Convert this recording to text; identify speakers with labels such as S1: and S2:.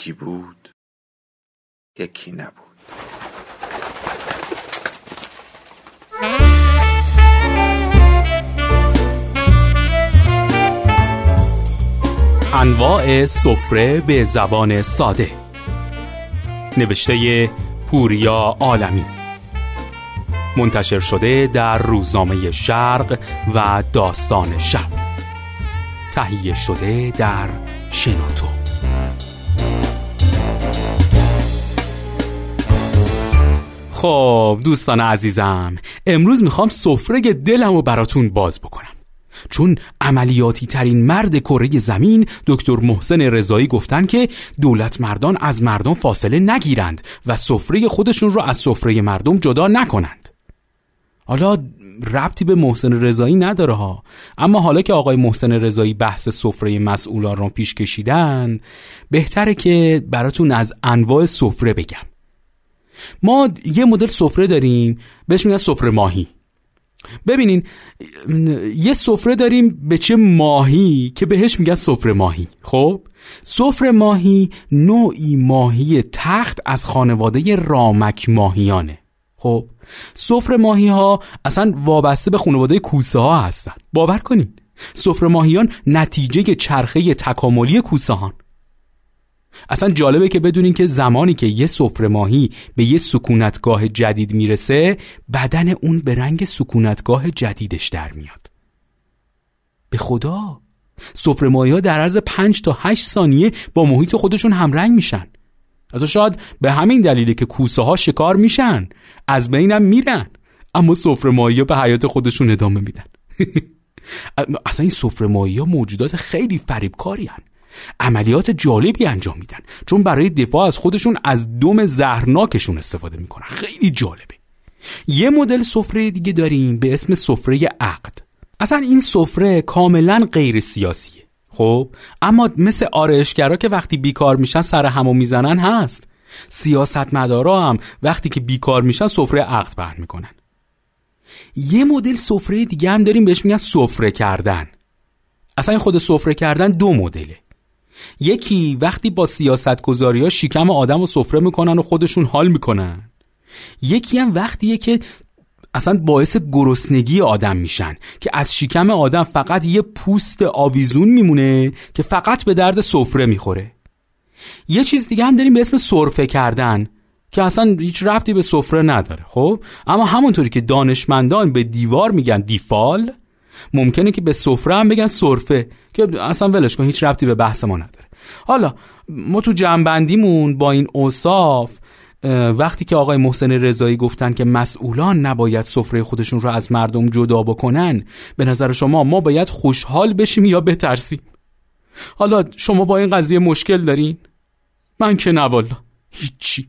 S1: یکی بود یکی نبود.
S2: انواع سفره به زبان ساده. نوشته پوریا عالمی. منتشر شده در روزنامه شرق و داستان شب. تهیه شده در شنوتو. خب دوستان عزیزم امروز می‌خوام سفره دلم رو براتون باز بکنم. چون عملیاتی ترین مرد کره زمین دکتر محسن رضایی گفتن که دولت مردان از مردم فاصله نگیرند و سفره خودشون رو از سفره مردم جدا نکنند. حالا ربطی به محسن رضایی نداره ها. اما حالا که آقای محسن رضایی بحث سفره مسئولان رو پیش کشیدن بهتره که براتون از انواع سفره بگم. ما یه مدل سفره داریم بهش میگن سفره ماهی. ببینین یه سفره داریم به چه ماهی که بهش میگن سفره ماهی. خب؟ سفره ماهی نوعی ماهی تخت از خانواده رامک ماهیانه. خب؟ سفره ماهی ها اصلا وابسته به خانواده کوسه ها هستن. باور کنین. سفره ماهیان نتیجه چرخه تکاملی کوسه هان اصلا جالبه که بدونین که زمانی که یه سفره ماهی به یه سکونتگاه جدید می‌رسه بدن اون به رنگ سکونتگاه جدیدش در میاد. به خدا! سفره ماهی ها در عرض 5 تا 8 ثانیه با محیط خودشون همرنگ میشن. از شاید به همین دلیلی که کوسه ها شکار میشن. از بینم میرن. اما سفره ماهی ها به حیات خودشون ادامه میدن. اصلا این سفره ماهی ها موجودات خیلی فریبکاری هن. عملیات جالبی انجام میدن. چون برای دفاع از خودشون از دم زهرناکشون استفاده می‌کنن. خیلی جالبه. یه مدل سفره دیگه داریم به اسم سفره عقد. اصلا این سفره کاملا غیر سیاسیه. خب اما مثل آرایشگرا که وقتی بیکار میشن سر همو می‌زنن هست. سیاستمدارا هم وقتی که بیکار میشن سفره عقد پهن می‌کنن. یه مدل سفره دیگه هم داریم بهش میگن سفره کردن. اصلا خود سفره کردن دو مدله. یکی وقتی با سیاست گذاری ها شکم آدم و سفره می‌کنن و خودشون حال می‌کنن. یکی هم وقتیه که اصلا باعث گرسنگی آدم میشن که از شکم آدم فقط یه پوست آویزون میمونه که فقط به درد سفره می‌خوره. یه چیز دیگه هم داریم به اسم سرفه کردن که اصلا هیچ ربطی به سفره نداره خب؟ اما همونطوری که دانشمندان به دیوار میگن دیفال ممکنه که به سفره هم بگن سرفه که اصلا ولش کن هیچ ربطی به بحث ما نداره. حالا ما تو جنبندیمون با این اوصاف وقتی که آقای محسن رضایی گفتن که مسئولان نباید سفره خودشون رو از مردم جدا بکنن به نظر شما ما باید خوشحال بشیم یا بترسیم؟ حالا شما با این قضیه مشکل دارین؟ من که نه والا هیچی.